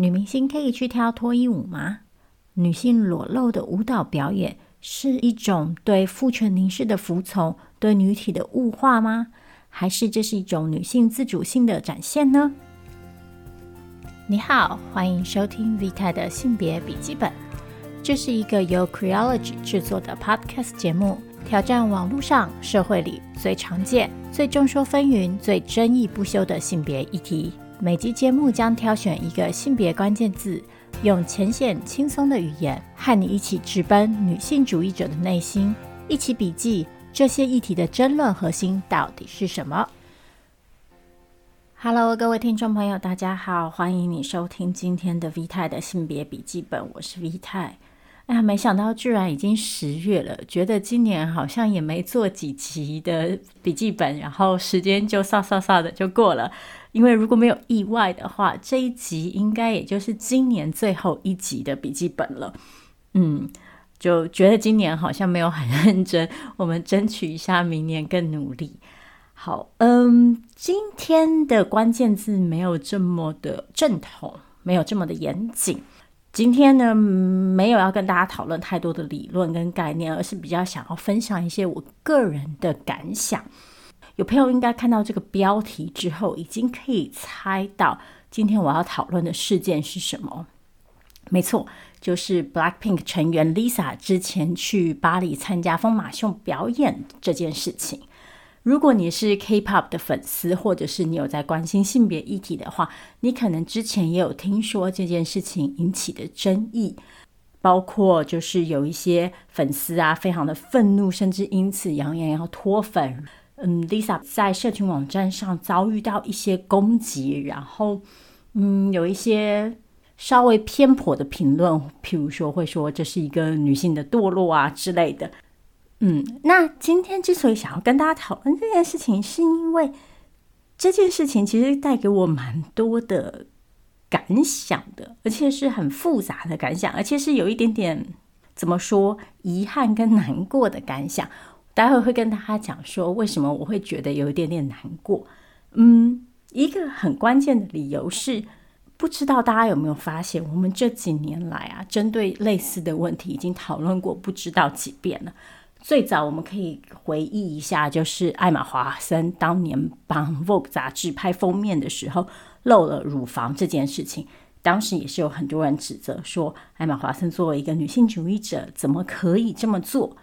女明星可以去跳脱衣舞吗？女性裸露的舞蹈表演是一种对父权凝视的服从，对女体的物化吗？还是这是一种女性自主性的展现呢？你好，欢迎收听 Vita 的性别笔记本。这是一个由 Creology 制作的 Podcast 节目，挑战网络上、社会里最常见、最众说纷纭、最争议不休的性别议题。每集节目将挑选一个性别关键字，用浅显轻松的语言和你一起直奔女性主义者的内心，一起笔记这些议题的争论核心到底是什么。Hello，各位听众朋友，大家好，欢迎你收听今天的 V 太的性别笔记本，我是 V 太。哎呀，没想到居然已经十月了，觉得今年好像也没做几集的笔记本，然后时间就唰唰唰的就过了。因为如果没有意外的话，这一集应该也就是今年最后一集的笔记本了。嗯，就觉得今年好像没有很认真，我们争取一下明年更努力。好，嗯，今天的关键字没有这么的正统，没有这么的严谨。今天呢，没有要跟大家讨论太多的理论跟概念，而是比较想要分享一些我个人的感想。有朋友应该看到这个标题之后，已经可以猜到今天我要讨论的事件是什么。没错，就是 BLACKPINK 成员 Lisa 之前去巴黎参加疯马秀表演这件事情。如果你是 K-pop 的粉丝，或者是你有在关心性别议题的话，你可能之前也有听说这件事情引起的争议，包括就是有一些粉丝啊，非常的愤怒，甚至因此扬言要脱粉。嗯，Lisa 在社群网站上遭遇到一些攻击，然后嗯，有一些稍微偏颇的评论，譬如说会说这是一个女性的堕落啊之类的。嗯，那今天之所以想要跟大家讨论这件事情，是因为这件事情其实带给我蛮多的感想的，而且是很复杂的感想，而且是有一点点怎么说遗憾跟难过的感想。待会会跟大家讲说，为什么我会觉得有一点点难过。嗯，一个很关键的理由是，不知道大家有没有发现，我们这几年来啊，针对类似的问题已经讨论过不知道几遍了。最早我们可以回忆一下，就是艾玛华森当年帮《Vogue》杂志拍封面的时候露了乳房这件事情，当时也是有很多人指责说，艾玛华森作为一个女性主义者，怎么可以这么做？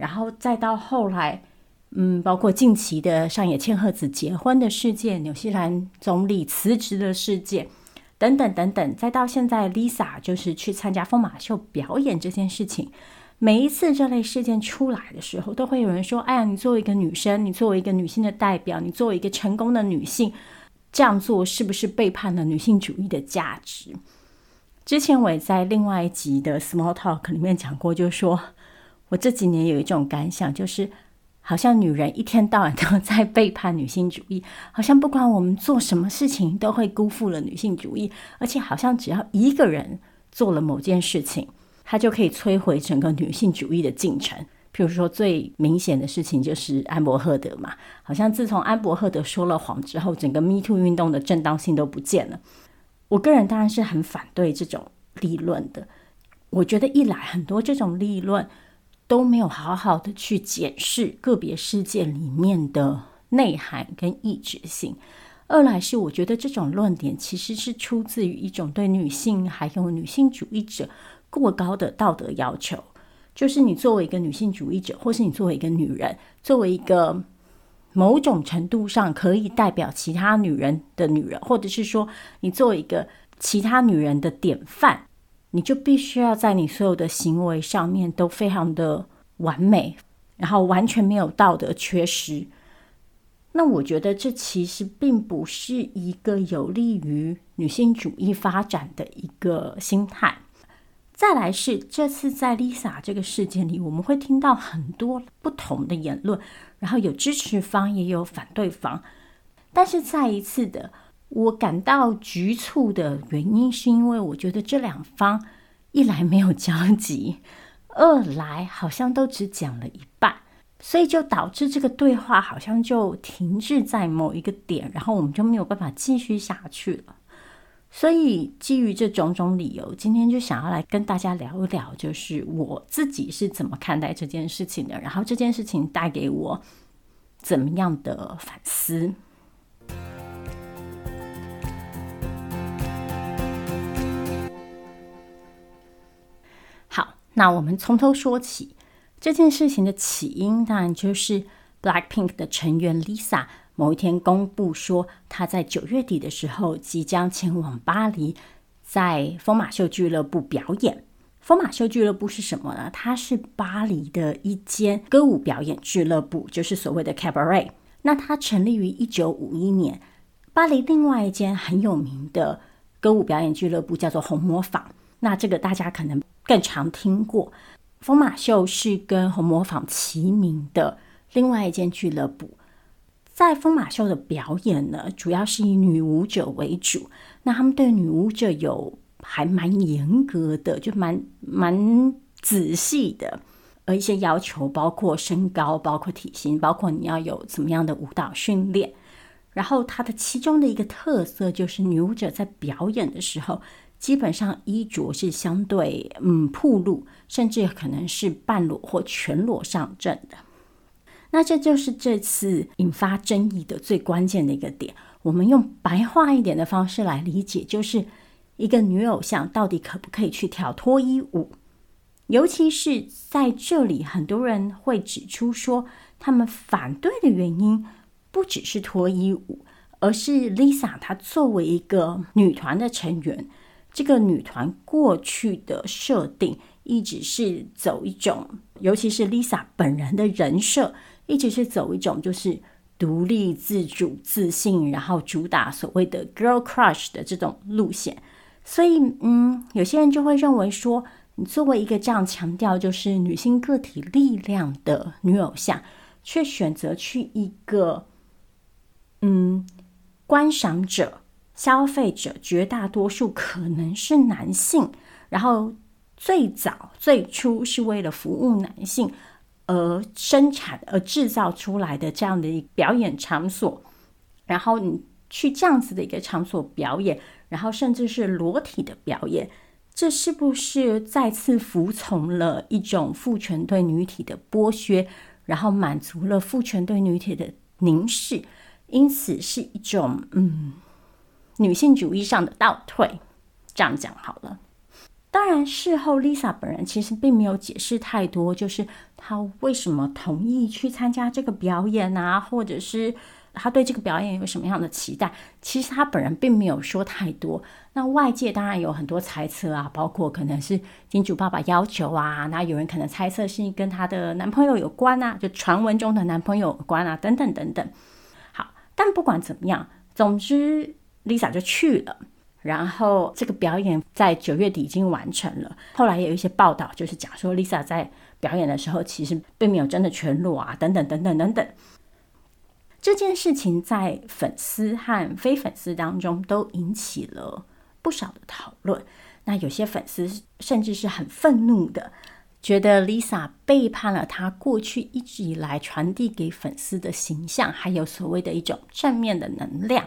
然后再到后来，嗯，包括近期的上野千鹤子结婚的事件、纽西兰总理辞职的事件，等等等等，再到现在 Lisa 就是去参加疯马秀表演这件事情，每一次这类事件出来的时候，都会有人说：“哎呀，你作为一个女生，你作为一个女性的代表，你作为一个成功的女性，这样做是不是背叛了女性主义的价值？”之前我也在另外一集的 Small Talk 里面讲过，就是说。我这几年有一种感想，就是好像女人一天到晚都 在背叛女性主义，好像不管我们做什么事情都会辜负了女性主义，而且好像只要一个人做了某件事情，他就可以摧毁整个女性主义的进程。譬如说，最明显的事情就是安伯赫德嘛，好像自从安伯赫德说了谎之后，整个 Me Too 运动的正当性都不见了。我个人当然是很反对这种立论的。我觉得一来很多这种立论。都没有好好的去检视个别事件里面的内涵跟意志性。二来是我觉得这种论点其实是出自于一种对女性还有女性主义者过高的道德要求。就是你作为一个女性主义者，或是你作为一个女人，作为一个某种程度上可以代表其他女人的女人，或者是说你作为一个其他女人的典范。你就必须要在你所有的行为上面都非常的完美，然后完全没有道德缺失。那我觉得这其实并不是一个有利于女性主义发展的一个心态。再来是这次在 Lisa 这个事件里，我们会听到很多不同的言论，然后有支持方也有反对方，但是再一次的。我感到局促的原因，是因为我觉得这两方一来没有交集，二来好像都只讲了一半，所以就导致这个对话好像就停滞在某一个点，然后我们就没有办法继续下去了。所以基于这种种理由，今天就想要来跟大家聊一聊，就是我自己是怎么看待这件事情的，然后这件事情带给我怎么样的反思。那我们从头说起，这件事情的起因当然就是 BLACKPINK 的成员 Lisa。某一天公布说，她在九月底的时候即将前往巴黎，在疯马秀俱乐部表演。疯马秀俱乐部是什么呢？它是巴黎的一间歌舞表演俱乐部，就是所谓的 Cabaret。那它成立于一九五一年。巴黎另外一间很有名的歌舞表演俱乐部叫做红磨坊。那这个大家可能更常听过。疯马秀是跟红磨坊齐名的另外一间俱乐部。在疯马秀的表演呢，主要是以女舞者为主。那他们对女舞者有还蛮严格的，就蛮蛮仔细的，呃，一些要求，包括身高，包括体型，包括你要有怎么样的舞蹈训练。然后它的其中的一个特色就是，女舞者在表演的时候，基本上衣着是相对嗯暴露，甚至可能是半裸或全裸上阵的。那这就是这次引发争议的最关键的一个点。我们用白话一点的方式来理解，就是一个女偶像到底可不可以去跳脱衣舞？尤其是在这里，很多人会指出说，他们反对的原因不只是脱衣舞，而是 Lisa 她作为一个女团的成员，这个女团过去的设定一直是走一种，尤其是 Lisa 本人的人设。一直是走一种就是独立自主、自信，然后主打所谓的 girl crush 的这种路线。所以，嗯，有些人就会认为说，你作为一个这样强调就是女性个体力量的女偶像，却选择去一个，嗯，观赏者、消费者绝大多数可能是男性，然后最早最初是为了服务男性。而生产而制造出来的这样的一个表演场所，然后你去这样子的一个场所表演，然后甚至是裸体的表演，这是不是再次服从了一种父权对女体的剥削，然后满足了父权对女体的凝视，因此是一种嗯女性主义上的倒退，这样讲好了。当然，事后 Lisa 本人其实并没有解释太多，就是她为什么同意去参加这个表演啊，或者是她对这个表演有什么样的期待。其实她本人并没有说太多。那外界当然有很多猜测啊，包括可能是金主爸爸要求啊，那有人可能猜测是跟她的男朋友有关啊，就传闻中的男朋友有关啊，等等等等。好，但不管怎么样，总之 Lisa 就去了。然后这个表演在九月底已经完成了。后来也有一些报道，就是讲说 Lisa 在表演的时候其实并没有真的全裸啊，等等等等等等。这件事情在粉丝和非粉丝当中都引起了不少的讨论。那有些粉丝甚至是很愤怒的，觉得 Lisa 背叛了她过去一直以来传递给粉丝的形象，还有所谓的一种正面的能量。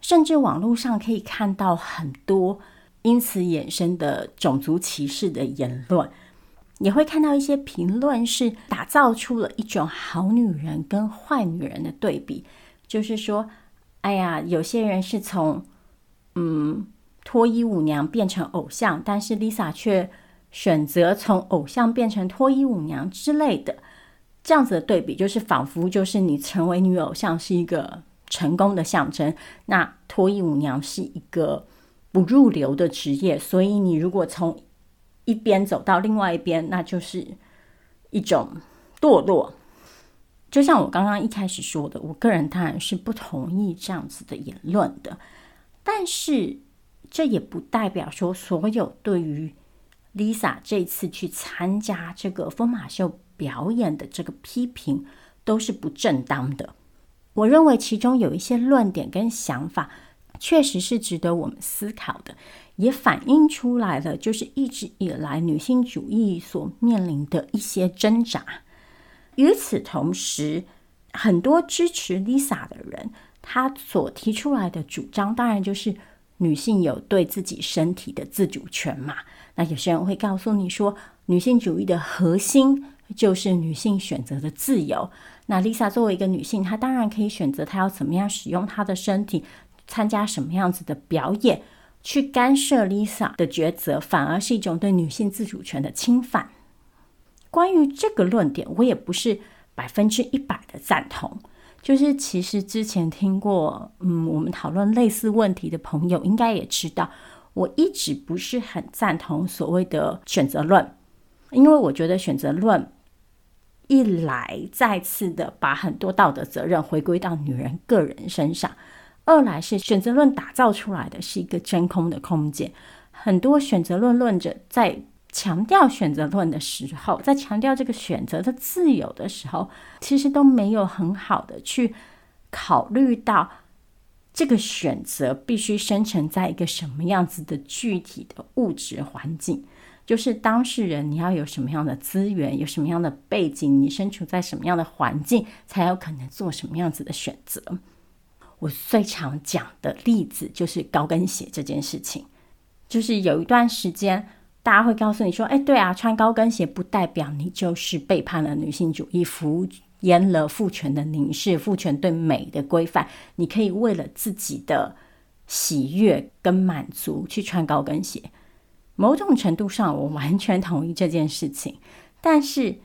甚至网络上可以看到很多因此衍生的种族歧视的言论，也会看到一些评论是打造出了一种好女人跟坏女人的对比，就是说，哎呀，有些人是从嗯脱衣舞娘变成偶像，但是 Lisa 却选择从偶像变成脱衣舞娘之类的，这样子的对比，就是仿佛就是你成为女偶像是一个。成功的象征。那脱衣舞娘是一个不入流的职业，所以你如果从一边走到另外一边，那就是一种堕落。就像我刚刚一开始说的，我个人当然是不同意这样子的言论的。但是这也不代表说所有对于 Lisa 这次去参加这个疯马秀表演的这个批评都是不正当的。我认为其中有一些论点跟想法，确实是值得我们思考的，也反映出来了，就是一直以来女性主义所面临的一些挣扎。与此同时，很多支持 Lisa 的人，他所提出来的主张，当然就是女性有对自己身体的自主权嘛。那有些人会告诉你说，女性主义的核心就是女性选择的自由。那 Lisa 作为一个女性，她当然可以选择她要怎么样使用她的身体，参加什么样子的表演，去干涉 Lisa 的抉择，反而是一种对女性自主权的侵犯。关于这个论点，我也不是百分之一百的赞同。就是其实之前听过，嗯，我们讨论类似问题的朋友应该也知道，我一直不是很赞同所谓的选择论，因为我觉得选择论一来再次的把很多道德责任回归到女人个人身上，二来是选择论打造出来的是一个真空的空间，很多选择论论者在。强调选择论的时候，在强调这个选择的自由的时候，其实都没有很好的去考虑到这个选择必须生成在一个什么样子的具体的物质环境，就是当事人你要有什么样的资源，有什么样的背景，你身处在什么样的环境，才有可能做什么样子的选择。我最常讲的例子就是高跟鞋这件事情，就是有一段时间。大家会告诉你说：“哎，对啊，穿高跟鞋不代表你就是背叛了女性主义，敷衍了父权的凝视，父权对美的规范。你可以为了自己的喜悦跟满足去穿高跟鞋。某种程度上，我完全同意这件事情。但是，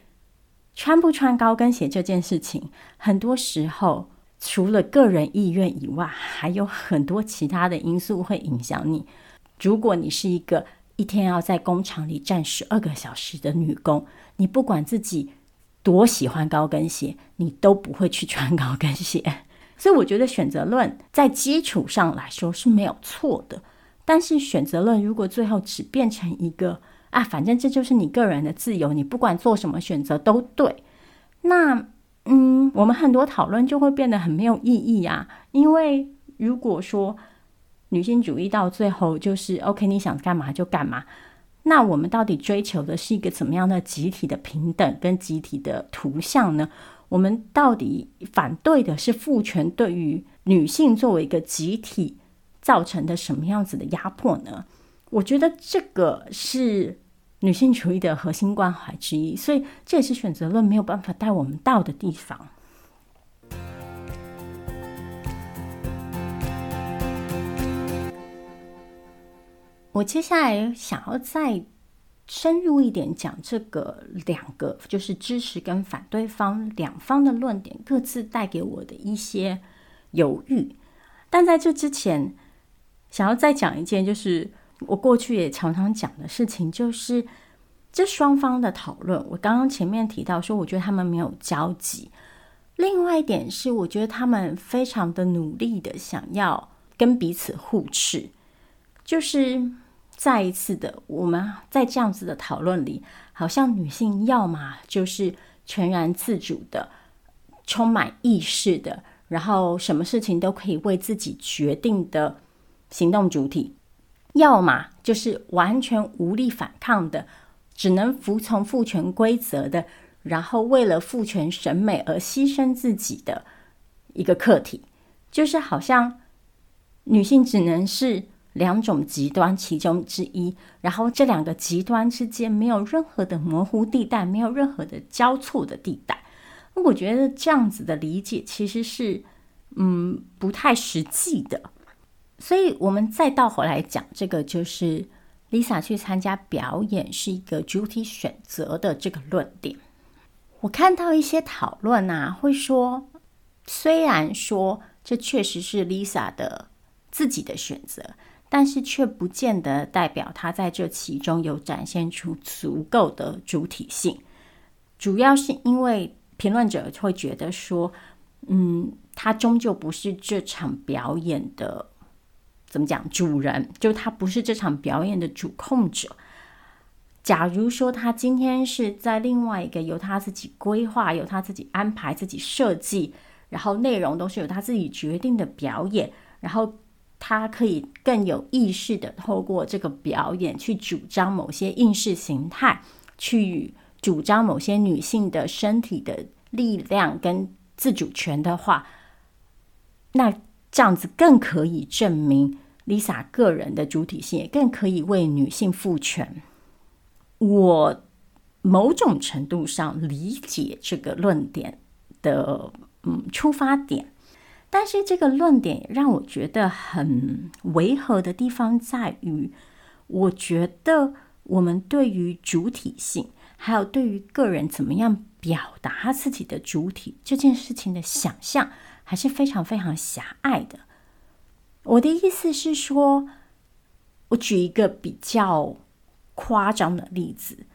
穿不穿高跟鞋这件事情，很多时候除了个人意愿以外，还有很多其他的因素会影响你。如果你是一个……一天要在工厂里站十二个小时的女工，你不管自己多喜欢高跟鞋，你都不会去穿高跟鞋。所以我觉得选择论在基础上来说是没有错的，但是选择论如果最后只变成一个啊，反正这就是你个人的自由，你不管做什么选择都对，那嗯，我们很多讨论就会变得很没有意义啊。因为如果说女性主义到最后就是 OK，你想干嘛就干嘛。那我们到底追求的是一个怎么样的集体的平等跟集体的图像呢？我们到底反对的是父权对于女性作为一个集体造成的什么样子的压迫呢？我觉得这个是女性主义的核心关怀之一，所以这也是选择论没有办法带我们到的地方。我接下来想要再深入一点讲这个两个，就是支持跟反对方两方的论点各自带给我的一些犹豫。但在这之前，想要再讲一件，就是我过去也常常讲的事情，就是这双方的讨论。我刚刚前面提到说，我觉得他们没有交集。另外一点是，我觉得他们非常的努力的想要跟彼此互斥，就是。再一次的，我们在这样子的讨论里，好像女性要么就是全然自主的、充满意识的，然后什么事情都可以为自己决定的行动主体；要么就是完全无力反抗的，只能服从父权规则的，然后为了父权审美而牺牲自己的一个客体。就是好像女性只能是。两种极端其中之一，然后这两个极端之间没有任何的模糊地带，没有任何的交错的地带。我觉得这样子的理解其实是，嗯，不太实际的。所以，我们再倒回来讲这个，就是 Lisa 去参加表演是一个主体选择的这个论点。我看到一些讨论啊，会说，虽然说这确实是 Lisa 的自己的选择。但是却不见得代表他在这其中有展现出足够的主体性，主要是因为评论者会觉得说，嗯，他终究不是这场表演的，怎么讲，主人，就他不是这场表演的主控者。假如说他今天是在另外一个由他自己规划、由他自己安排、自己设计，然后内容都是由他自己决定的表演，然后。他可以更有意识地透过这个表演去主张某些意识形态，去主张某些女性的身体的力量跟自主权的话，那这样子更可以证明 Lisa 个人的主体性，也更可以为女性赋权。我某种程度上理解这个论点的嗯出发点，但是这个论点让我觉得很违和的地方在于，我觉得我们对于主体性，还有对于个人怎么样表达自己的主体这件事情的想象，还是非常非常狭隘的。我的意思是说，我举一个比较夸张的例子，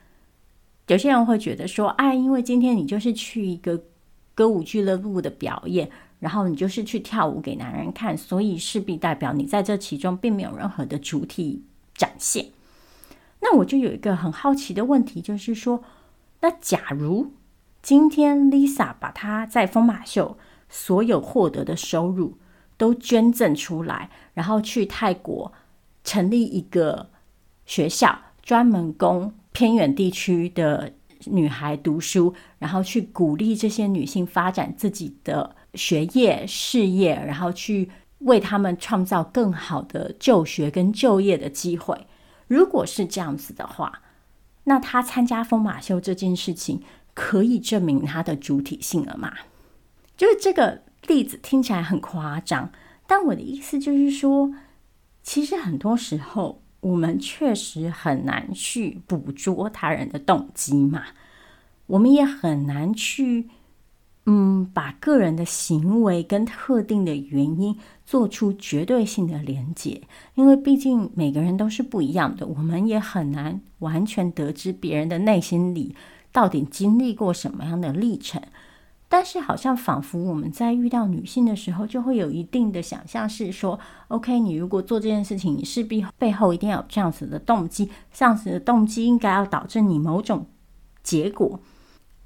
有些人会觉得说，哎，因为今天你就是去一个歌舞俱乐部的表演，然后你就是去跳舞给男人看，所以势必代表你在这其中并没有任何的主体展现。那我就有一个很好奇的问题，就是说，那假如今天 Lisa 把她在疯马秀所有获得的收入，都捐赠出来，然后去泰国成立一个学校，专门供偏远地区的女孩读书，然后去鼓励这些女性发展自己的学业事业，然后去为他们创造更好的就学跟就业的机会。如果是这样子的话，那她参加疯马秀这件事情可以证明她的主体性了吗？就是这个。例子听起来很夸张，但我的意思就是说，其实很多时候我们确实很难去捕捉他人的动机嘛，我们也很难去，嗯，把个人的行为跟特定的原因做出绝对性的连结，因为毕竟每个人都是不一样的，我们也很难完全得知别人的内心里到底经历过什么样的历程。但是，好像仿佛我们在遇到女性的时候，就会有一定的想象，是说：OK，你如果做这件事情，你势必背后一定要有这样子的动机，这样子的动机应该要导致你某种结果，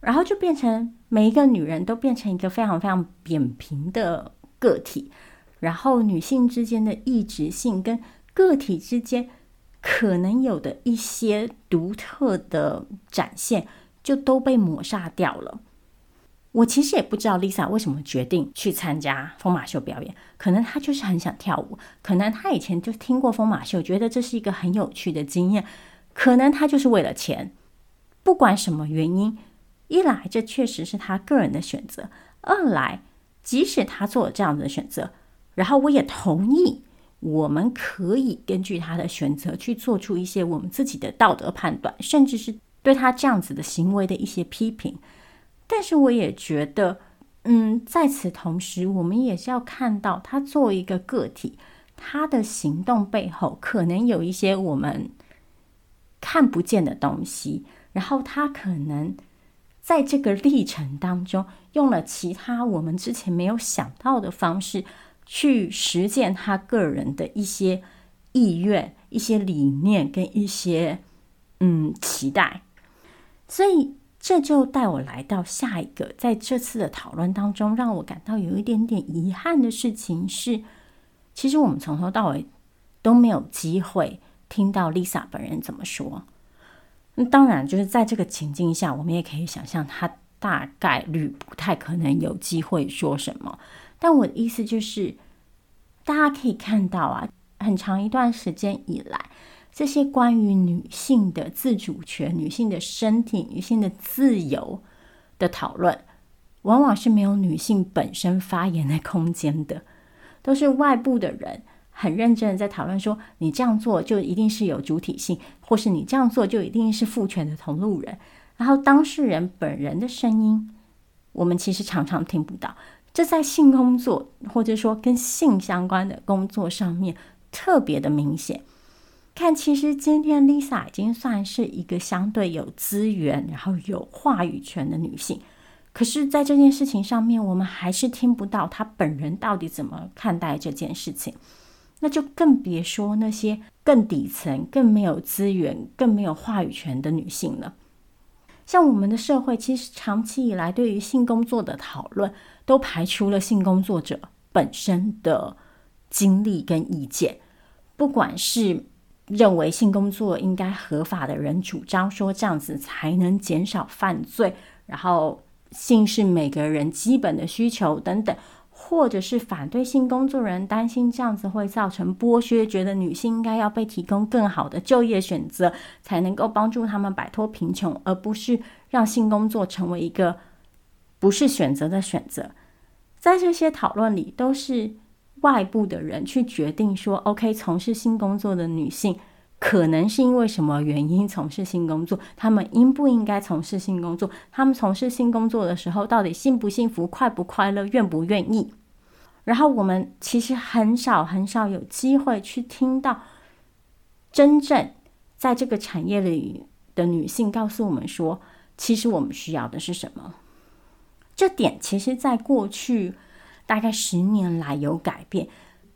然后就变成每一个女人都变成一个非常非常扁平的个体，然后女性之间的异质性跟个体之间可能有的一些独特的展现，就都被抹杀掉了。我其实也不知道 Lisa 为什么决定去参加疯马秀表演，可能她就是很想跳舞，可能她以前就听过疯马秀，觉得这是一个很有趣的经验，可能她就是为了钱。不管什么原因，一来这确实是她个人的选择，二来即使她做了这样子的选择，然后我也同意，我们可以根据她的选择去做出一些我们自己的道德判断，甚至是对她这样子的行为的一些批评。但是我也觉得，嗯，在此同时，我们也是要看到他作为一个个体，他的行动背后可能有一些我们看不见的东西，然后他可能在这个历程当中用了其他我们之前没有想到的方式去实践他个人的一些意愿、一些理念跟一些嗯期待，所以。这就带我来到下一个，在这次的讨论当中，让我感到有一点点遗憾的事情是，其实我们从头到尾都没有机会听到 Lisa 本人怎么说。那当然，就是在这个情境下，我们也可以想象，她大概率不太可能有机会说什么。但我的意思就是，大家可以看到啊，很长一段时间以来。这些关于女性的自主权、女性的身体、女性的自由的讨论，往往是没有女性本身发言的空间的，都是外部的人很认真的在讨论说，你这样做就一定是有主体性，或是你这样做就一定是父权的同路人。然后当事人本人的声音，我们其实常常听不到。这在性工作或者说跟性相关的工作上面特别的明显。看，其实今天 Lisa 已经算是一个相对有资源，然后有话语权的女性。可是，在这件事情上面，我们还是听不到她本人到底怎么看待这件事情。那就更别说那些更底层、更没有资源、更没有话语权的女性了。像我们的社会，其实长期以来对于性工作的讨论，都排除了性工作者本身的经历跟意见，不管是。认为性工作应该合法的人主张说，这样子才能减少犯罪，然后性是每个人基本的需求等等，或者是反对性工作人担心这样子会造成剥削，觉得女性应该要被提供更好的就业选择，才能够帮助他们摆脱贫穷，而不是让性工作成为一个不是选择的选择。在这些讨论里，都是外部的人去决定说，OK，从事性工作的女性可能是因为什么原因从事性工作，她们应不应该从事性工作？她们从事性工作的时候，到底幸不幸福、快不快乐、愿不愿意？然后我们其实很少很少有机会去听到真正在这个产业里的女性告诉我们说，其实我们需要的是什么。这点其实，在过去大概十年来有改变，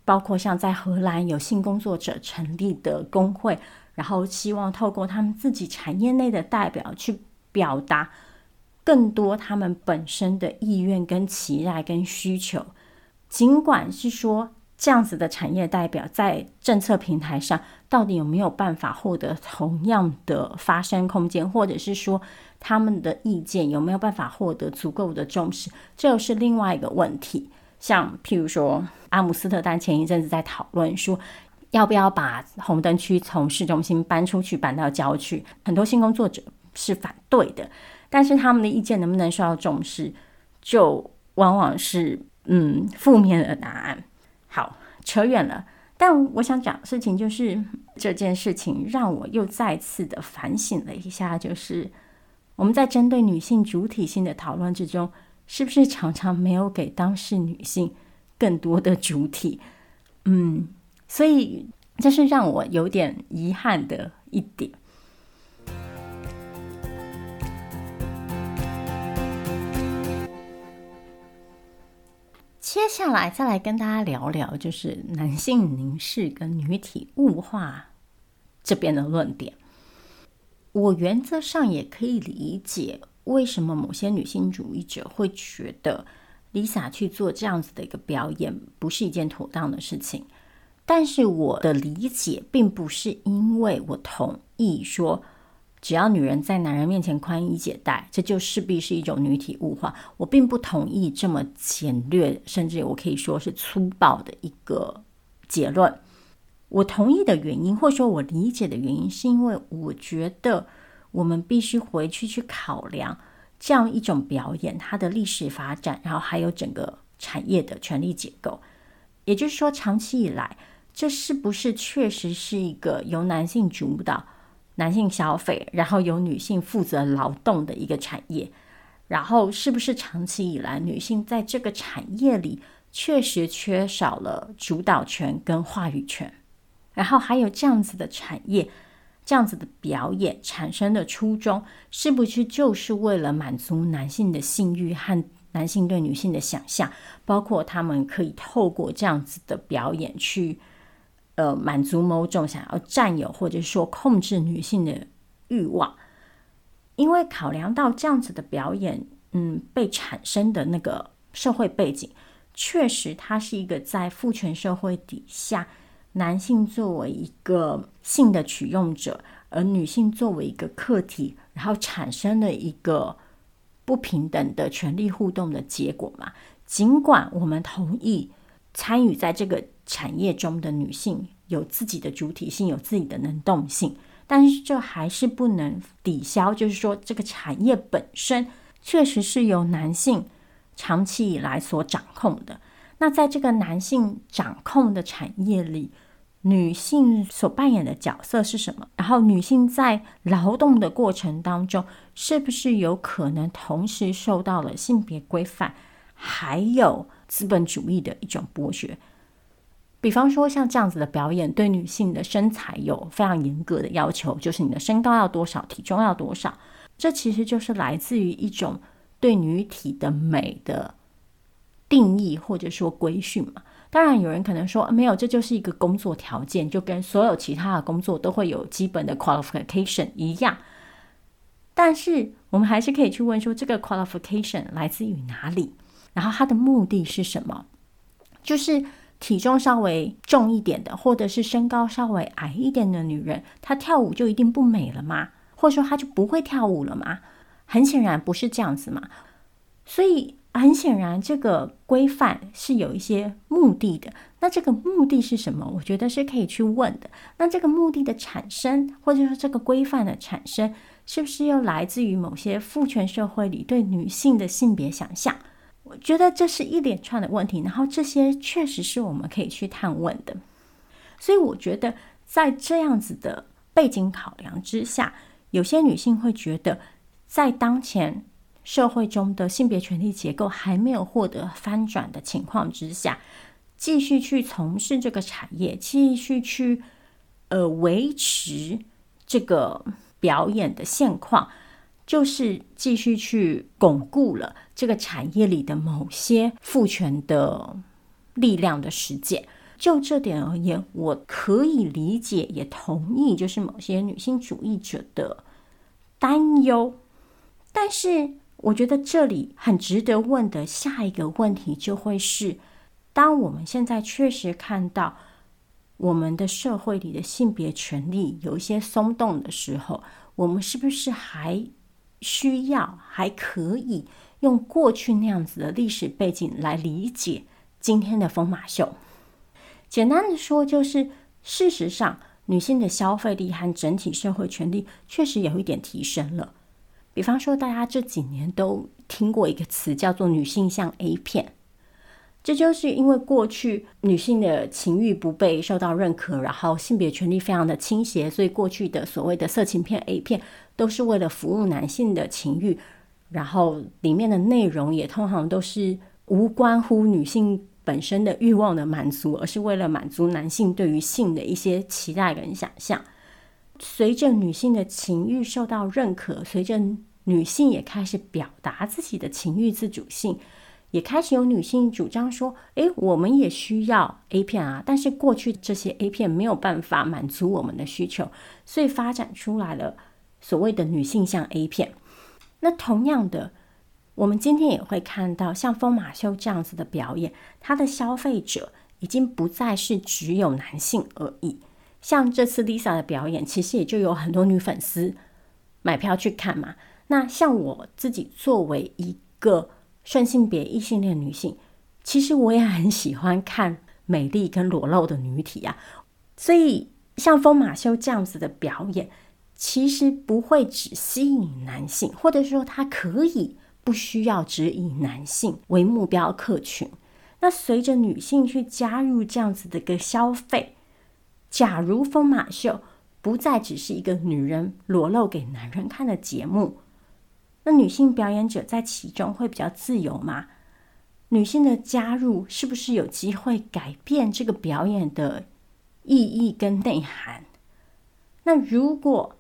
包括像在荷兰有性工作者成立的工会，然后希望透过他们自己产业内的代表去表达更多他们本身的意愿、跟期待、跟需求。尽管是说这样子的产业代表在政策平台上到底有没有办法获得同样的发声空间，或者是说，他们的意见有没有办法获得足够的重视，这又是另外一个问题。像譬如说，阿姆斯特丹前一阵子在讨论说，要不要把红灯区从市中心搬出去，搬到郊区，很多性工作者是反对的，但是他们的意见能不能受到重视，就往往是嗯负面的答案。好，扯远了，但我想讲的事情就是这件事情让我又再次的反省了一下，就是。我们在针对女性主体性的讨论之中，是不是常常没有给当事女性更多的主体？嗯，所以这是让我有点遗憾的一点。接下来再来跟大家聊聊，就是男性凝视跟女体物化这边的论点。我原则上也可以理解为什么某些女性主义者会觉得 Lisa 去做这样子的一个表演不是一件妥当的事情，但是我的理解并不是因为我同意说只要女人在男人面前宽衣解带，这就势必是一种女体物化。我并不同意这么简略，甚至我可以说是粗暴的一个结论。我同意的原因，或者说我理解的原因，是因为我觉得我们必须回去去考量这样一种表演它的历史发展，然后还有整个产业的权力结构。也就是说，长期以来，这是不是确实是一个由男性主导、男性消费，然后由女性负责劳动的一个产业？然后，是不是长期以来女性在这个产业里确实缺少了主导权跟话语权？然后还有这样子的产业，这样子的表演产生的初衷，是不是就是为了满足男性的性欲和男性对女性的想象？包括他们可以透过这样子的表演去，呃，满足某种想要占有或者说控制女性的欲望。因为考量到这样子的表演，嗯，被产生的那个社会背景，确实它是一个在父权社会底下。男性作为一个性的取用者，而女性作为一个客体，然后产生了一个不平等的权力互动的结果嘛。尽管我们同意参与在这个产业中的女性有自己的主体性，有自己的能动性，但是这还是不能抵消，就是说这个产业本身确实是由男性长期以来所掌控的。那在这个男性掌控的产业里，女性所扮演的角色是什么？然后，女性在劳动的过程当中，是不是有可能同时受到了性别规范，还有资本主义的一种剥削？比方说，像这样子的表演，对女性的身材有非常严格的要求，就是你的身高要多少，体重要多少。这其实就是来自于一种对女体的美的定义，或者说规训嘛。当然，有人可能说没有，这就是一个工作条件，就跟所有其他的工作都会有基本的 qualification 一样。但是，我们还是可以去问说，这个 qualification 来自于哪里？然后它的目的是什么？就是体重稍微重一点的，或者是身高稍微矮一点的女人，她跳舞就一定不美了吗？或者说她就不会跳舞了吗？很显然不是这样子嘛。所以。很显然，这个规范是有一些目的的。那这个目的是什么？我觉得是可以去问的。那这个目的的产生，或者说这个规范的产生，是不是又来自于某些父权社会里对女性的性别想象？我觉得这是一连串的问题。然后这些确实是我们可以去探问的。所以我觉得，在这样子的背景考量之下，有些女性会觉得，在当前。社会中的性别权利结构还没有获得翻转的情况之下，继续去从事这个产业，继续去呃维持这个表演的现况，就是继续去巩固了这个产业里的某些父权的力量的实践。就这点而言，我可以理解，也同意，就是某些女性主义者的担忧，但是。我觉得这里很值得问的下一个问题就会是：当我们现在确实看到我们的社会里的性别权利有一些松动的时候，我们是不是还需要、还可以用过去那样子的历史背景来理解今天的疯马秀？简单的说，就是事实上，女性的消费力和整体社会权利确实有一点提升了。比方说，大家这几年都听过一个词，叫做“女性向 A 片”。这就是因为过去女性的情欲不被受到认可，然后性别权利非常的倾斜，所以过去的所谓的色情片 A 片都是为了服务男性的情欲，然后里面的内容也通常都是无关乎女性本身的欲望的满足，而是为了满足男性对于性的一些期待跟想象。随着女性的情欲受到认可，随着女性也开始表达自己的情欲自主性，也开始有女性主张说：“诶，我们也需要 A 片啊！”但是过去这些 A 片没有办法满足我们的需求，所以发展出来了所谓的女性向 A 片。那同样的，我们今天也会看到像疯马秀这样子的表演，它的消费者已经不再是只有男性而已。像这次 Lisa 的表演，其实也就有很多女粉丝买票去看嘛。那像我自己作为一个顺性别异性恋女性，其实我也很喜欢看美丽跟裸露的女体啊。所以像疯马秀这样子的表演，其实不会只吸引男性，或者说它可以不需要只以男性为目标客群。那随着女性去加入这样子的一个消费，假如疯马秀不再只是一个女人裸露给男人看的节目。那女性表演者在其中会比较自由吗？女性的加入是不是有机会改变这个表演的意义跟内涵？那如果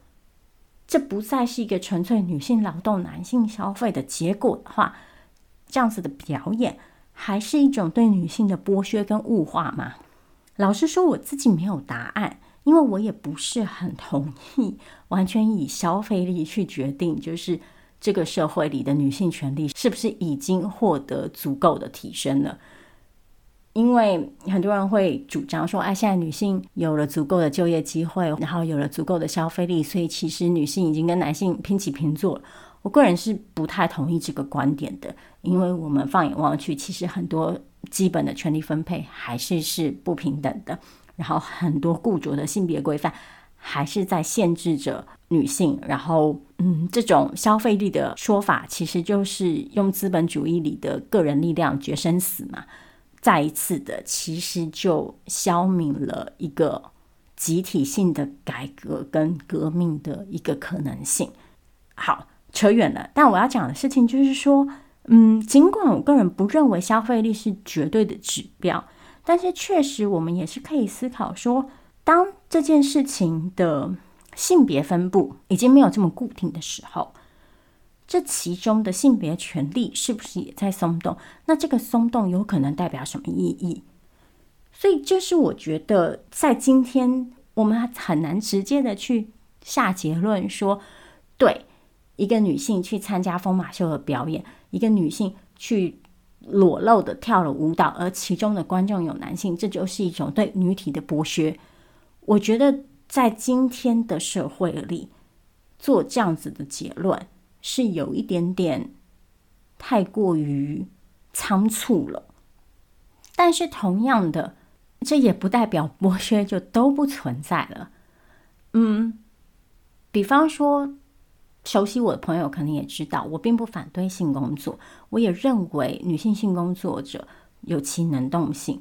这不再是一个纯粹女性劳动、男性消费的结果的话，这样子的表演还是一种对女性的剥削跟物化吗？老实说，我自己没有答案，因为我也不是很同意完全以消费力去决定，就是。这个社会里的女性权利是不是已经获得足够的提升了？因为很多人会主张说，哎，现在女性有了足够的就业机会，然后有了足够的消费力，所以其实女性已经跟男性平起平坐。我个人是不太同意这个观点的，因为我们放眼望去，其实很多基本的权利分配还是是不平等的，然后很多固着的性别规范。还是在限制着女性，然后，嗯，这种消费力的说法，其实就是用资本主义里的个人力量决生死嘛。再一次的，其实就消弭了一个集体性的改革跟革命的一个可能性。好，扯远了，但我要讲的事情就是说，嗯，尽管我个人不认为消费力是绝对的指标，但是确实我们也是可以思考说。当这件事情的性别分布已经没有这么固定的时候，这其中的性别权利是不是也在松动？那这个松动有可能代表什么意义？所以，这是我觉得在今天我们很难直接的去下结论说，对一个女性去参加疯马秀的表演，一个女性去裸露的跳了舞蹈，而其中的观众有男性，这就是一种对女体的剥削。我觉得在今天的社会里做这样子的结论是有一点点太过于仓促了。但是同样的，这也不代表剥削就都不存在了。嗯，比方说，熟悉我的朋友可能也知道，我并不反对性工作，我也认为女性性工作者有其能动性。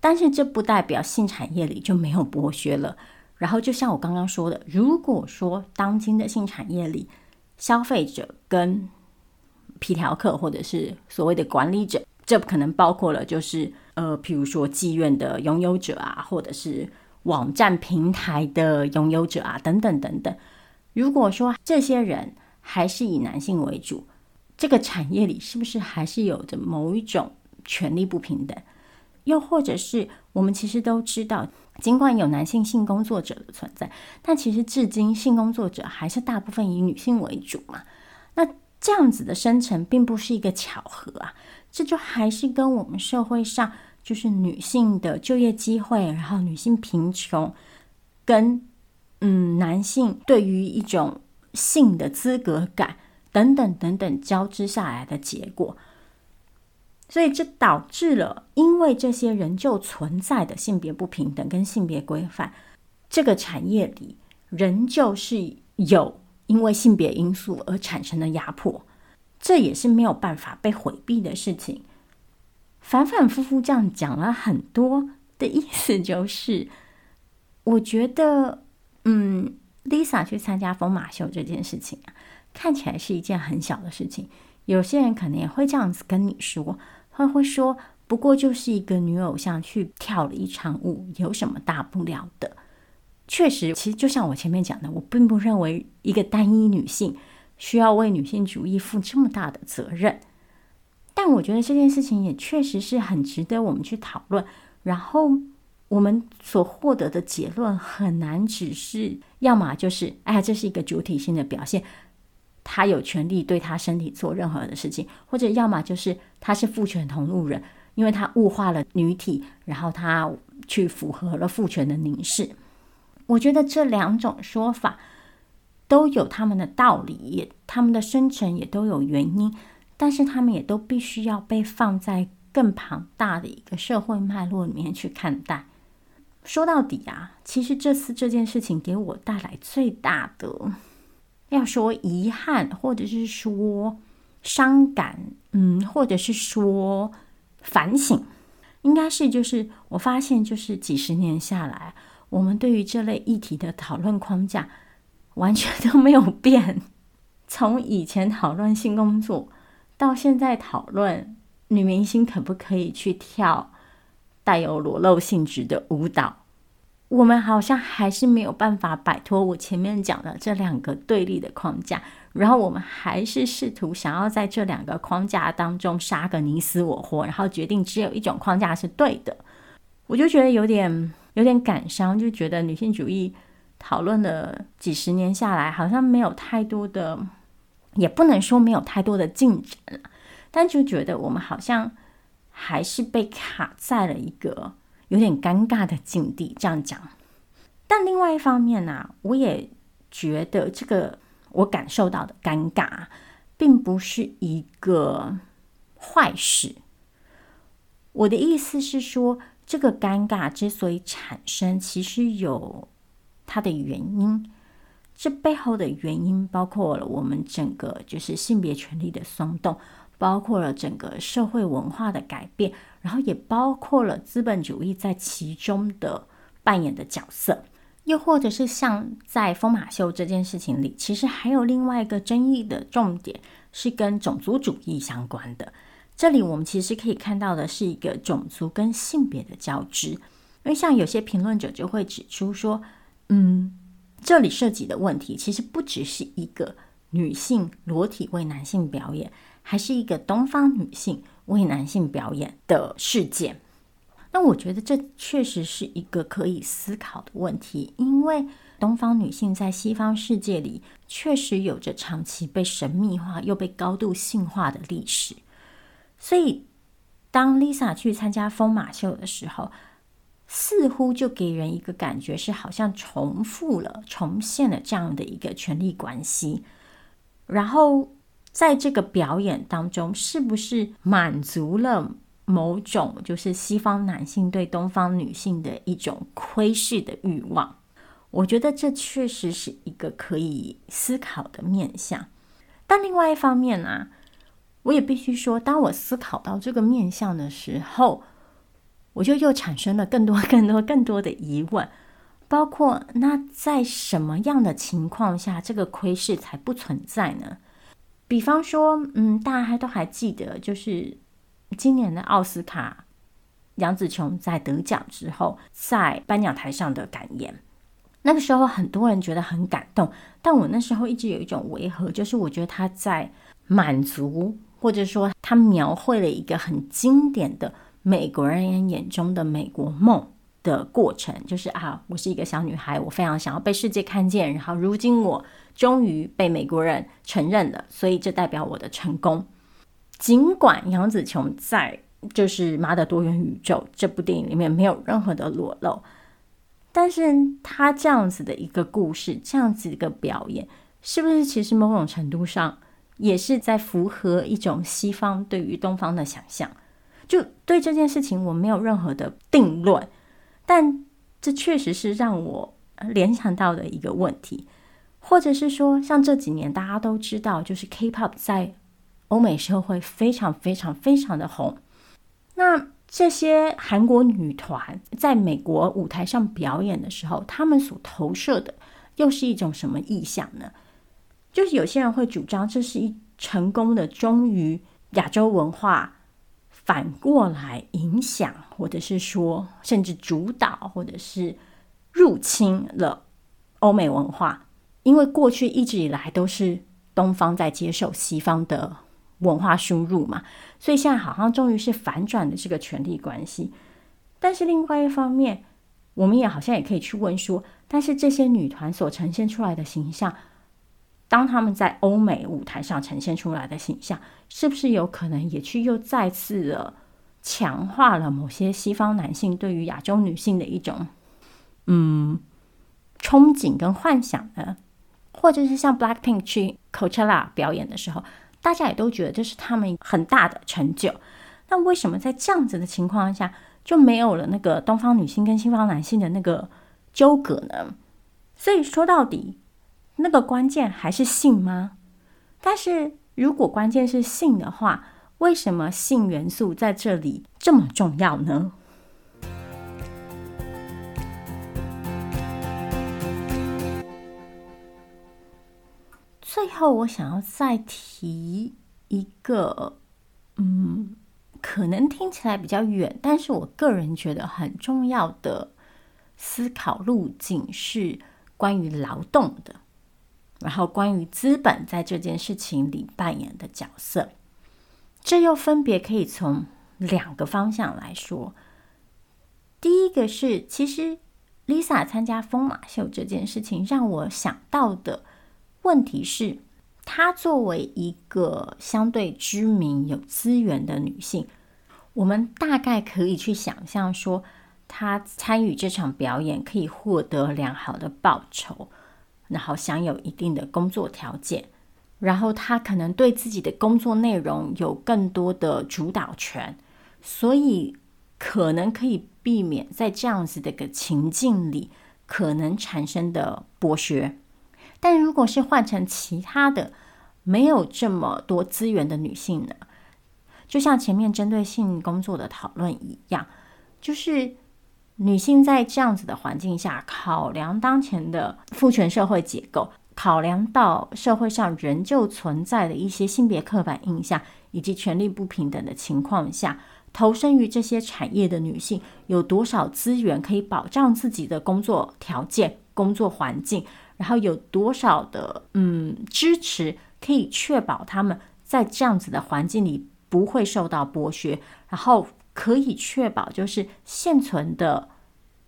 但是这不代表性产业里就没有剥削了。然后就像我刚刚说的，如果说当今的性产业里，消费者跟皮条客或者是所谓的管理者，这可能包括了就是呃，譬如说妓院的拥有者啊，或者是网站平台的拥有者啊，等等等等。如果说这些人还是以男性为主，这个产业里是不是还是有着某一种权力不平等？又或者是我们其实都知道，尽管有男性性工作者的存在，但其实至今性工作者还是大部分以女性为主嘛。那这样子的生成并不是一个巧合啊，这就还是跟我们社会上就是女性的就业机会，然后女性贫穷，跟嗯男性对于一种性的资格感等等等等交织下来的结果。所以这导致了，因为这些仍旧存在的性别不平等跟性别规范，这个产业里仍旧是有因为性别因素而产生的压迫，这也是没有办法被回避的事情。反反复复这样讲了很多的意思，就是我觉得，嗯，Lisa 去参加疯马秀这件事情啊，看起来是一件很小的事情，有些人可能也会这样子跟你说。他会说：“不过就是一个女偶像去跳了一场舞，有什么大不了的？”确实，其实就像我前面讲的，我并不认为一个单一女性需要为女性主义负这么大的责任。但我觉得这件事情也确实是很值得我们去讨论。然后我们所获得的结论很难只是，要么就是“哎，这是一个主体性的表现”。他有权利对他身体做任何的事情，或者要么就是他是父权同路人，因为他物化了女体，然后他去符合了父权的凝视。我觉得这两种说法都有他们的道理，他们的生成也都有原因，但是他们也都必须要被放在更庞大的一个社会脉络里面去看待。说到底啊，其实这次这件事情给我带来最大的。要说遗憾，或者是说伤感，嗯，或者是说反省，应该是就是我发现，就是几十年下来，我们对于这类议题的讨论框架完全都没有变。从以前讨论性工作，到现在讨论女明星可不可以去跳带有裸露性质的舞蹈。我们好像还是没有办法摆脱我前面讲的这两个对立的框架，然后我们还是试图想要在这两个框架当中杀个你死我活，然后决定只有一种框架是对的。我就觉得有点有点感伤，就觉得女性主义讨论了几十年下来，好像没有太多的，也不能说没有太多的进展了，但就觉得我们好像还是被卡在了一个。有点尴尬的境地，这样讲。但另外一方面呢、我也觉得这个我感受到的尴尬，并不是一个坏事。我的意思是说，这个尴尬之所以产生，其实有它的原因。这背后的原因包括了我们整个就是性别权利的松动。包括了整个社会文化的改变，然后也包括了资本主义在其中的扮演的角色，又或者是像在疯马秀这件事情里，其实还有另外一个争议的重点是跟种族主义相关的。这里我们其实可以看到的是一个种族跟性别的交织，因为像有些评论者就会指出说，嗯，这里涉及的问题其实不只是一个女性裸体为男性表演。还是一个东方女性为男性表演的事件，那我觉得这确实是一个可以思考的问题，因为东方女性在西方世界里确实有着长期被神秘化又被高度性化的历史，所以当 Lisa 去参加疯马秀的时候，似乎就给人一个感觉是好像重复了、重现了这样的一个权力关系，然后。在这个表演当中，是不是满足了某种就是西方男性对东方女性的一种窥视的欲望？我觉得这确实是一个可以思考的面向。但另外一方面呢、我也必须说，当我思考到这个面向的时候，我就又产生了更多、更多、更多的疑问，包括那在什么样的情况下，这个窥视才不存在呢？比方说，嗯，大家还都还记得，就是今年的奥斯卡，杨紫琼在得奖之后，在颁奖台上的感言，那个时候很多人觉得很感动，但我那时候一直有一种违和，就是我觉得他在满足，或者说他描绘了一个很经典的。美国人眼中的美国梦的过程，就是啊，我是一个小女孩，我非常想要被世界看见，然后如今我终于被美国人承认了，所以这代表我的成功。尽管杨紫琼在就是《妈的多元宇宙》这部电影里面没有任何的裸露，但是她这样子的一个故事，这样子一个表演，是不是其实某种程度上也是在符合一种西方对于东方的想象？就对这件事情，我没有任何的定论，但这确实是让我联想到的一个问题，或者是说，像这几年大家都知道，就是 K-pop 在欧美社会非常非常非常的红。那这些韩国女团在美国舞台上表演的时候，她们所投射的又是一种什么意象呢？就是有些人会主张，这是一成功的忠于亚洲文化。反过来影响，或者是说，甚至主导，或者是入侵了欧美文化，因为过去一直以来都是东方在接受西方的文化输入嘛，所以现在好像终于是反转的这个权力关系。但是另外一方面，我们也好像也可以去问说，但是这些女团所呈现出来的形象。当他们在欧美舞台上呈现出来的形象，是不是有可能也去又再次的强化了某些西方男性对于亚洲女性的一种嗯憧憬跟幻想呢？或者是像 Blackpink 去 Coachella 表演的时候，大家也都觉得这是他们很大的成就。那为什么在这样子的情况下就没有了那个东方女性跟西方男性的那个纠葛呢？所以说到底。那个关键还是性吗？但是如果关键是性的话，为什么性元素在这里这么重要呢？最后，我想要再提一个，嗯，可能听起来比较远，但是我个人觉得很重要的思考路径是关于劳动的。然后，关于资本在这件事情里扮演的角色，这又分别可以从两个方向来说。第一个是，其实 Lisa 参加疯马秀这件事情，让我想到的问题是，她作为一个相对知名、有资源的女性，我们大概可以去想象说，她参与这场表演可以获得良好的报酬。然后享有一定的工作条件，然后她可能对自己的工作内容有更多的主导权，所以可能可以避免在这样子的一个情境里可能产生的剥削。但如果是换成其他的没有这么多资源的女性呢？就像前面针对性工作的讨论一样，就是。女性在这样子的环境下，考量当前的父权社会结构，考量到社会上仍旧存在的一些性别刻板印象以及权力不平等的情况下，投身于这些产业的女性有多少资源可以保障自己的工作条件、工作环境，然后有多少的嗯支持可以确保他们在这样子的环境里不会受到剥削，然后。可以确保，就是现存的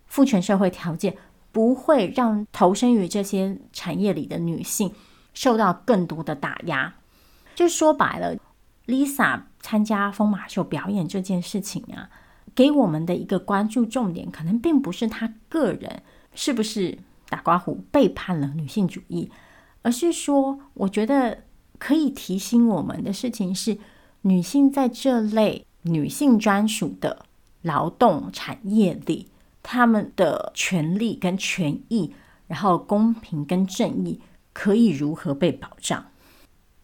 父权社会条件不会让投身于这些产业里的女性受到更多的打压。就说白了，Lisa 参加疯马秀表演这件事情啊，给我们的一个关注重点，可能并不是她个人是不是打刮胡背叛了女性主义，而是说，我觉得可以提醒我们的事情是，女性在这类女性专属的劳动产业里，她们的权利跟权益，然后公平跟正义，可以如何被保障？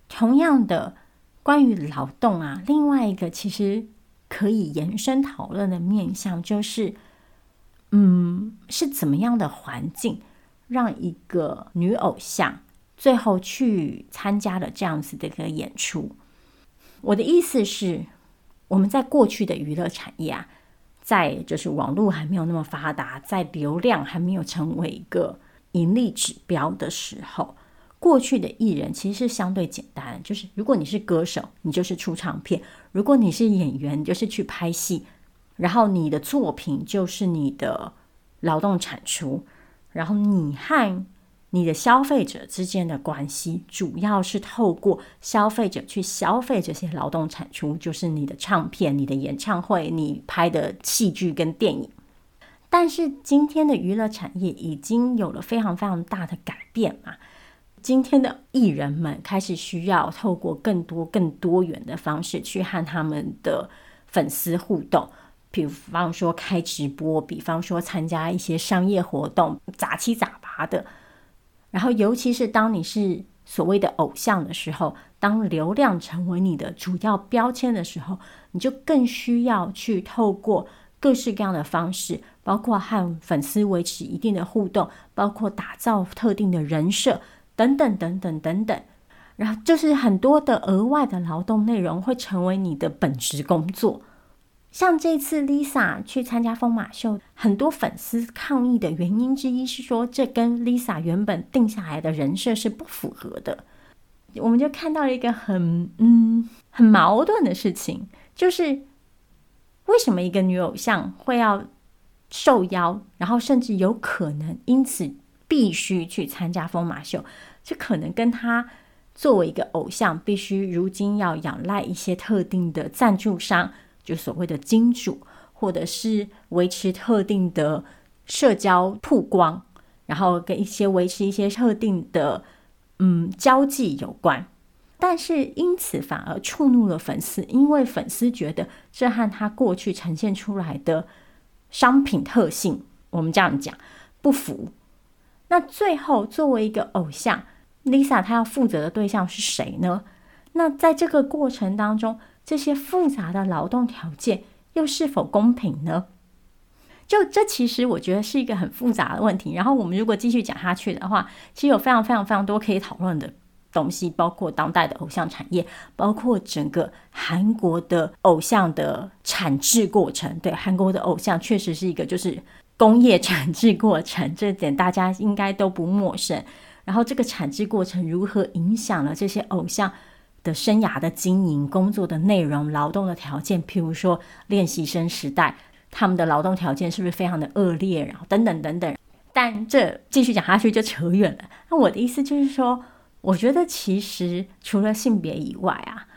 同样的，关于劳动啊，另外一个其实可以延伸讨论的面向就是，嗯，是怎么样的环境让一个女偶像最后去参加了这样子的一个演出？我的意思是，我们在过去的娱乐产业啊，在就是网络还没有那么发达，在流量还没有成为一个盈利指标的时候，过去的艺人其实是相对简单，就是如果你是歌手，你就是出唱片；如果你是演员，你就是去拍戏，然后你的作品就是你的劳动产出，然后你和你的消费者之间的关系，主要是透过消费者去消费这些劳动产出，就是你的唱片、你的演唱会、你拍的戏剧跟电影。但是今天的娱乐产业已经有了非常非常大的改变嘛，今天的艺人们开始需要透过更多更多元的方式去和他们的粉丝互动，比方说开直播，比方说参加一些商业活动，杂七杂八的。然后，尤其是当你是所谓的偶像的时候，当流量成为你的主要标签的时候，你就更需要去透过各式各样的方式，包括和粉丝维持一定的互动，包括打造特定的人设，等等等等等等。然后，就是很多的额外的劳动内容会成为你的本职工作。像这次 Lisa 去参加疯马秀，很多粉丝抗议的原因之一是说，这跟 Lisa 原本定下来的人设是不符合的。我们就看到了一个很嗯很矛盾的事情，就是为什么一个女偶像会要受邀，然后甚至有可能因此必须去参加疯马秀？这可能跟她作为一个偶像，必须如今要仰赖一些特定的赞助商。就所谓的金主，或者是维持特定的社交曝光，然后跟一些维持一些特定的嗯交际有关，但是因此反而触怒了粉丝，因为粉丝觉得这和他过去呈现出来的商品特性，我们这样讲不符。那最后作为一个偶像，Lisa 她要负责的对象是谁呢？那在这个过程当中，这些复杂的劳动条件又是否公平呢？就这其实我觉得是一个很复杂的问题。然后我们如果继续讲下去的话，其实有非常非常非常多可以讨论的东西，包括当代的偶像产业，包括整个韩国的偶像的产制过程。对，韩国的偶像确实是一个就是工业产制过程，这点大家应该都不陌生。然后这个产制过程如何影响了这些偶像的生涯的经营、工作的内容、劳动的条件，譬如说练习生时代，他们的劳动条件是不是非常的恶劣？然后等等等等。但这继续讲下去就扯远了。那我的意思就是说，我觉得其实除了性别以外啊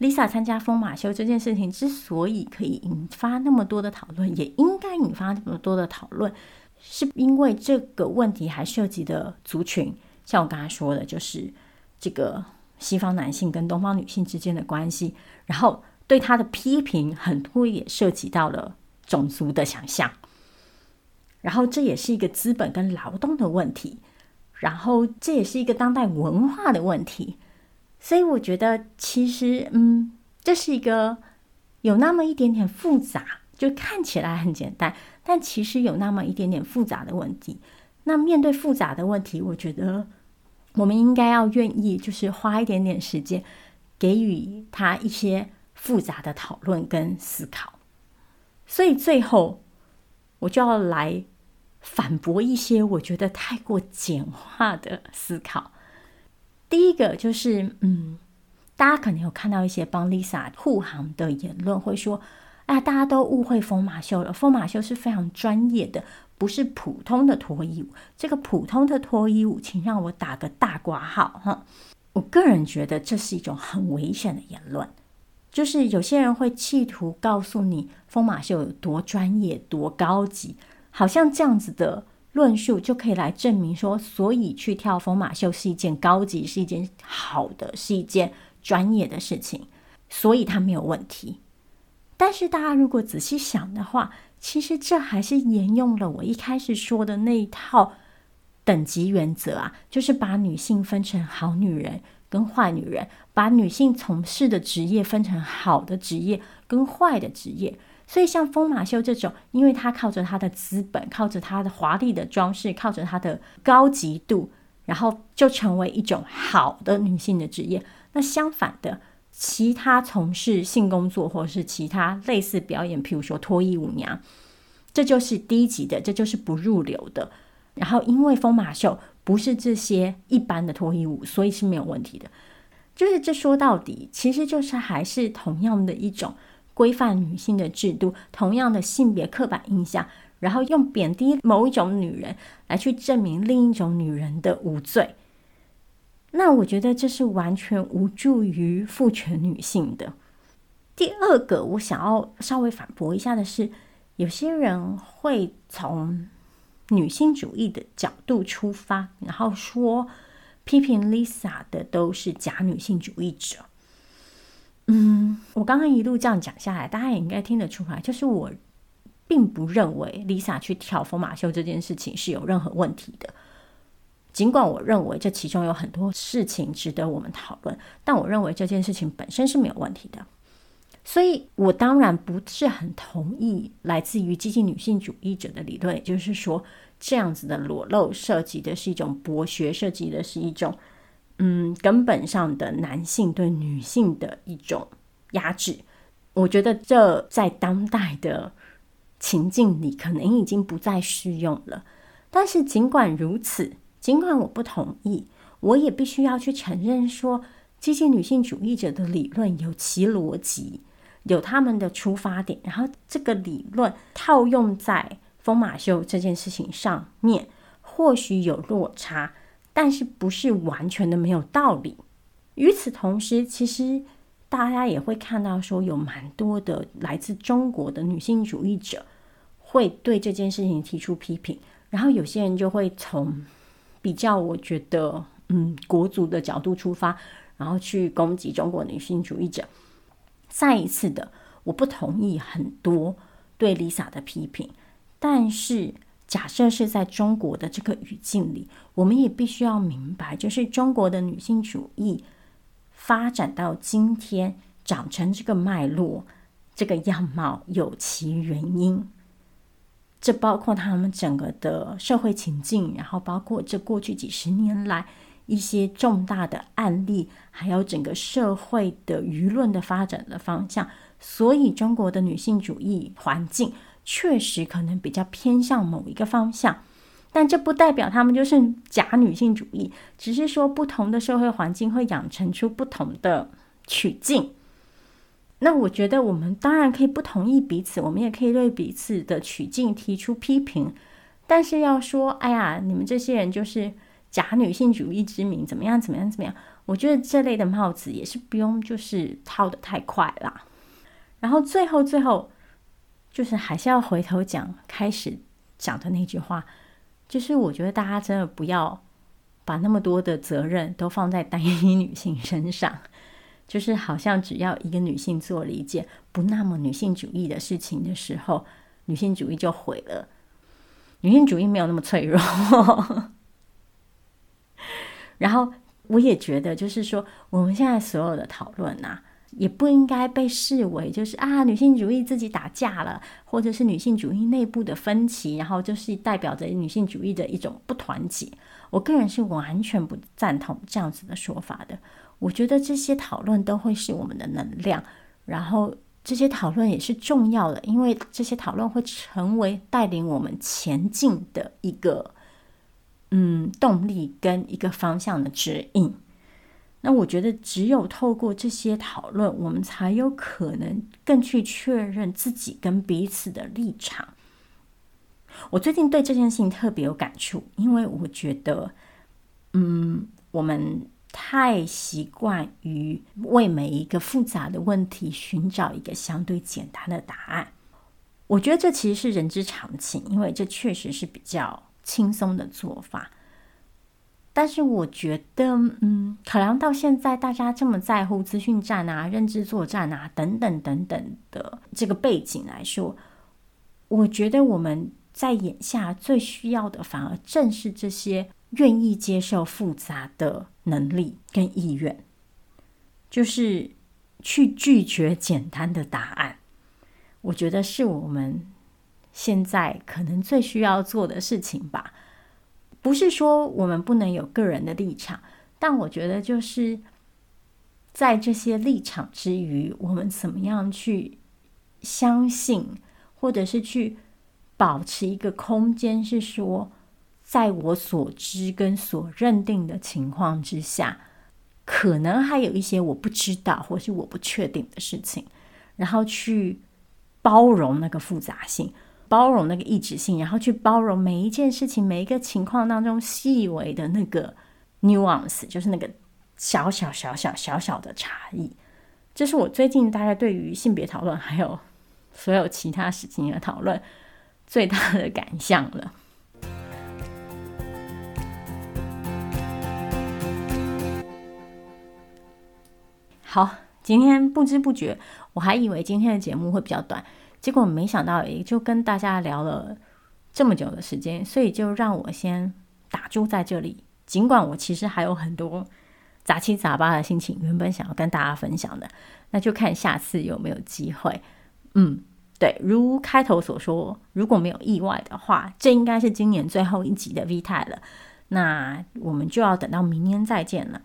，Lisa 参加疯马秀这件事情之所以可以引发那么多的讨论，也应该引发那么多的讨论，是因为这个问题还涉及的族群，像我刚才说的，就是这个。西方男性跟东方女性之间的关系，然后对他的批评很多也涉及到了种族的想象，然后这也是一个资本跟劳动的问题，然后这也是一个当代文化的问题，所以我觉得其实嗯，这是一个有那么一点点复杂，就看起来很简单，但其实有那么一点点复杂的问题。那面对复杂的问题，我觉得。我们应该要愿意，就是花一点点时间，给予他一些复杂的讨论跟思考。所以最后，我就要来反驳一些我觉得太过简化的思考。第一个就是，嗯，大家可能有看到一些帮 Lisa 护航的言论，会说：“哎，大家都误会疯马秀了，疯马秀是非常专业的。”不是普通的脱衣舞，这个普通的脱衣舞，请让我打个大括号哈。我个人觉得这是一种很危险的言论，就是有些人会企图告诉你疯马秀有多专业、多高级，好像这样子的论述就可以来证明说，所以去跳疯马秀是一件高级、是一件好的、是一件专业的事情，所以它没有问题。但是大家如果仔细想的话，其实这还是沿用了我一开始说的那一套等级原则啊，就是把女性分成好女人跟坏女人，把女性从事的职业分成好的职业跟坏的职业。所以像疯马秀这种，因为她靠着她的资本，靠着她的华丽的装饰，靠着她的高级度，然后就成为一种好的女性的职业。那相反的，其他从事性工作或者是其他类似表演，譬如说脱衣舞娘，这就是低级的，这就是不入流的。然后因为疯马秀不是这些一般的脱衣舞，所以是没有问题的。就是这说到底，其实就是还是同样的一种规范女性的制度，同样的性别刻板印象，然后用贬低某一种女人来去证明另一种女人的无罪。那我觉得这是完全无助于父权女性的。第二个，我想要稍微反驳一下的是，有些人会从女性主义的角度出发，然后说批评 Lisa 的都是假女性主义者。嗯，我刚刚一路这样讲下来，大家也应该听得出来，就是我并不认为 Lisa 去跳疯马秀这件事情是有任何问题的。尽管我认为这其中有很多事情值得我们讨论，但我认为这件事情本身是没有问题的。所以我当然不是很同意来自于激进女性主义者的理论，也就是说，这样子的裸露涉及的是一种剥削，涉及的是一种嗯根本上的男性对女性的一种压制。我觉得这在当代的情境里可能已经不再适用了。但是尽管如此。尽管我不同意，我也必须要去承认说，这些女性主义者的理论有其逻辑，有他们的出发点，然后这个理论套用在疯马秀这件事情上面，或许有落差，但是不是完全的没有道理。与此同时，其实大家也会看到说，有蛮多的来自中国的女性主义者会对这件事情提出批评，然后有些人就会从。比较，我觉得，嗯，国足的角度出发，然后去攻击中国女性主义者。再一次的，我不同意很多对 Lisa 的批评，但是假设是在中国的这个语境里，我们也必须要明白，就是中国的女性主义发展到今天，长成这个脉络、这个样貌，有其原因。这包括他们整个的社会情境，然后包括这过去几十年来一些重大的案例，还有整个社会的舆论的发展的方向。所以，中国的女性主义环境确实可能比较偏向某一个方向，但这不代表他们就是假女性主义，只是说不同的社会环境会养成出不同的取径。那我觉得我们当然可以不同意彼此，我们也可以对彼此的取径提出批评，但是要说，哎呀，你们这些人就是假女性主义之名，怎么样，怎么样，怎么样？我觉得这类的帽子也是不用就是套得太快啦。然后最后最后，就是还是要回头讲开始讲的那句话，就是我觉得大家真的不要把那么多的责任都放在单一女性身上。就是好像只要一个女性做了一件不那么女性主义的事情的时候，女性主义就毁了。女性主义没有那么脆弱。然后我也觉得，就是说我们现在所有的讨论啊，也不应该被视为就是啊女性主义自己打架了，或者是女性主义内部的分歧，然后就是代表着女性主义的一种不团结。我个人是完全不赞同这样子的说法的。我觉得这些讨论都会是我们的能量，然后这些讨论也是重要的，因为这些讨论会成为带领我们前进的一个嗯动力跟一个方向的指引。那我觉得只有透过这些讨论，我们才有可能更去确认自己跟彼此的立场。我最近对这件事情特别有感触，因为我觉得，嗯，我们。太习惯于为每一个复杂的问题寻找一个相对简单的答案，我觉得这其实是人之常情，因为这确实是比较轻松的做法。但是我觉得，嗯，考量到现在大家这么在乎资讯战啊、认知作战啊等等等等的这个背景来说，我觉得我们在眼下最需要的，反而正是这些愿意接受复杂的能力跟意愿，就是去拒绝简单的答案。我觉得是我们现在可能最需要做的事情吧。不是说我们不能有个人的立场，但我觉得就是在这些立场之余，我们怎么样去相信，或者是去保持一个空间，是说，在我所知跟所认定的情况之下，可能还有一些我不知道或是我不确定的事情，然后去包容那个复杂性。包容那个异质性，然后去包容每一件事情、每一个情况当中细微的那个 nuance，就是那个小小小小小小的差异。这是我最近大概对于性别讨论还有所有其他事情的讨论最大的感想了。好，今天不知不觉，我还以为今天的节目会比较短。结果没想到，也就跟大家聊了这么久的时间，所以就让我先打住在这里。尽管我其实还有很多杂七杂八的心情，原本想要跟大家分享的，那就看下次有没有机会。嗯，对，如开头所说，如果没有意外的话，这应该是今年最后一集的 V 泰了。那我们就要等到明年再见了。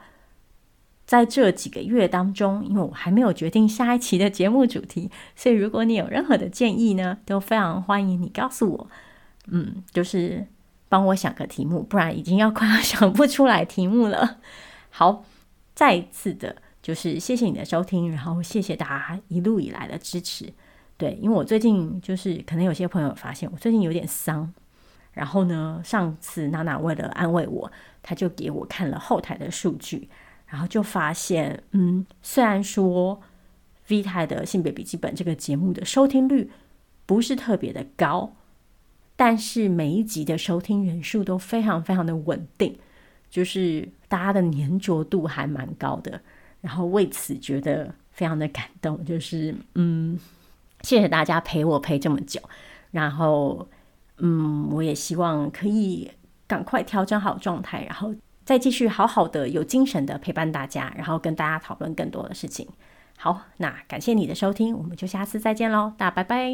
在这几个月当中，因为我还没有决定下一期的节目主题，所以如果你有任何的建议呢，都非常欢迎你告诉我。嗯，就是帮我想个题目，不然已经要快要想不出来题目了。好，再一次的，就是谢谢你的收听，然后谢谢大家一路以来的支持。对，因为我最近就是可能有些朋友发现我最近有点丧，然后呢，上次娜娜为了安慰我，她就给我看了后台的数据。然后就发现，嗯，虽然说 V 台的性别笔记本这个节目的收听率不是特别的高，但是每一集的收听人数都非常非常的稳定，就是大家的粘着度还蛮高的。然后为此觉得非常的感动，就是嗯，谢谢大家陪我陪这么久。然后嗯，我也希望可以赶快调整好状态，然后。再继续好好的、有精神的陪伴大家，然后跟大家讨论更多的事情。好，那感谢你的收听，我们就下次再见喽，大家拜拜。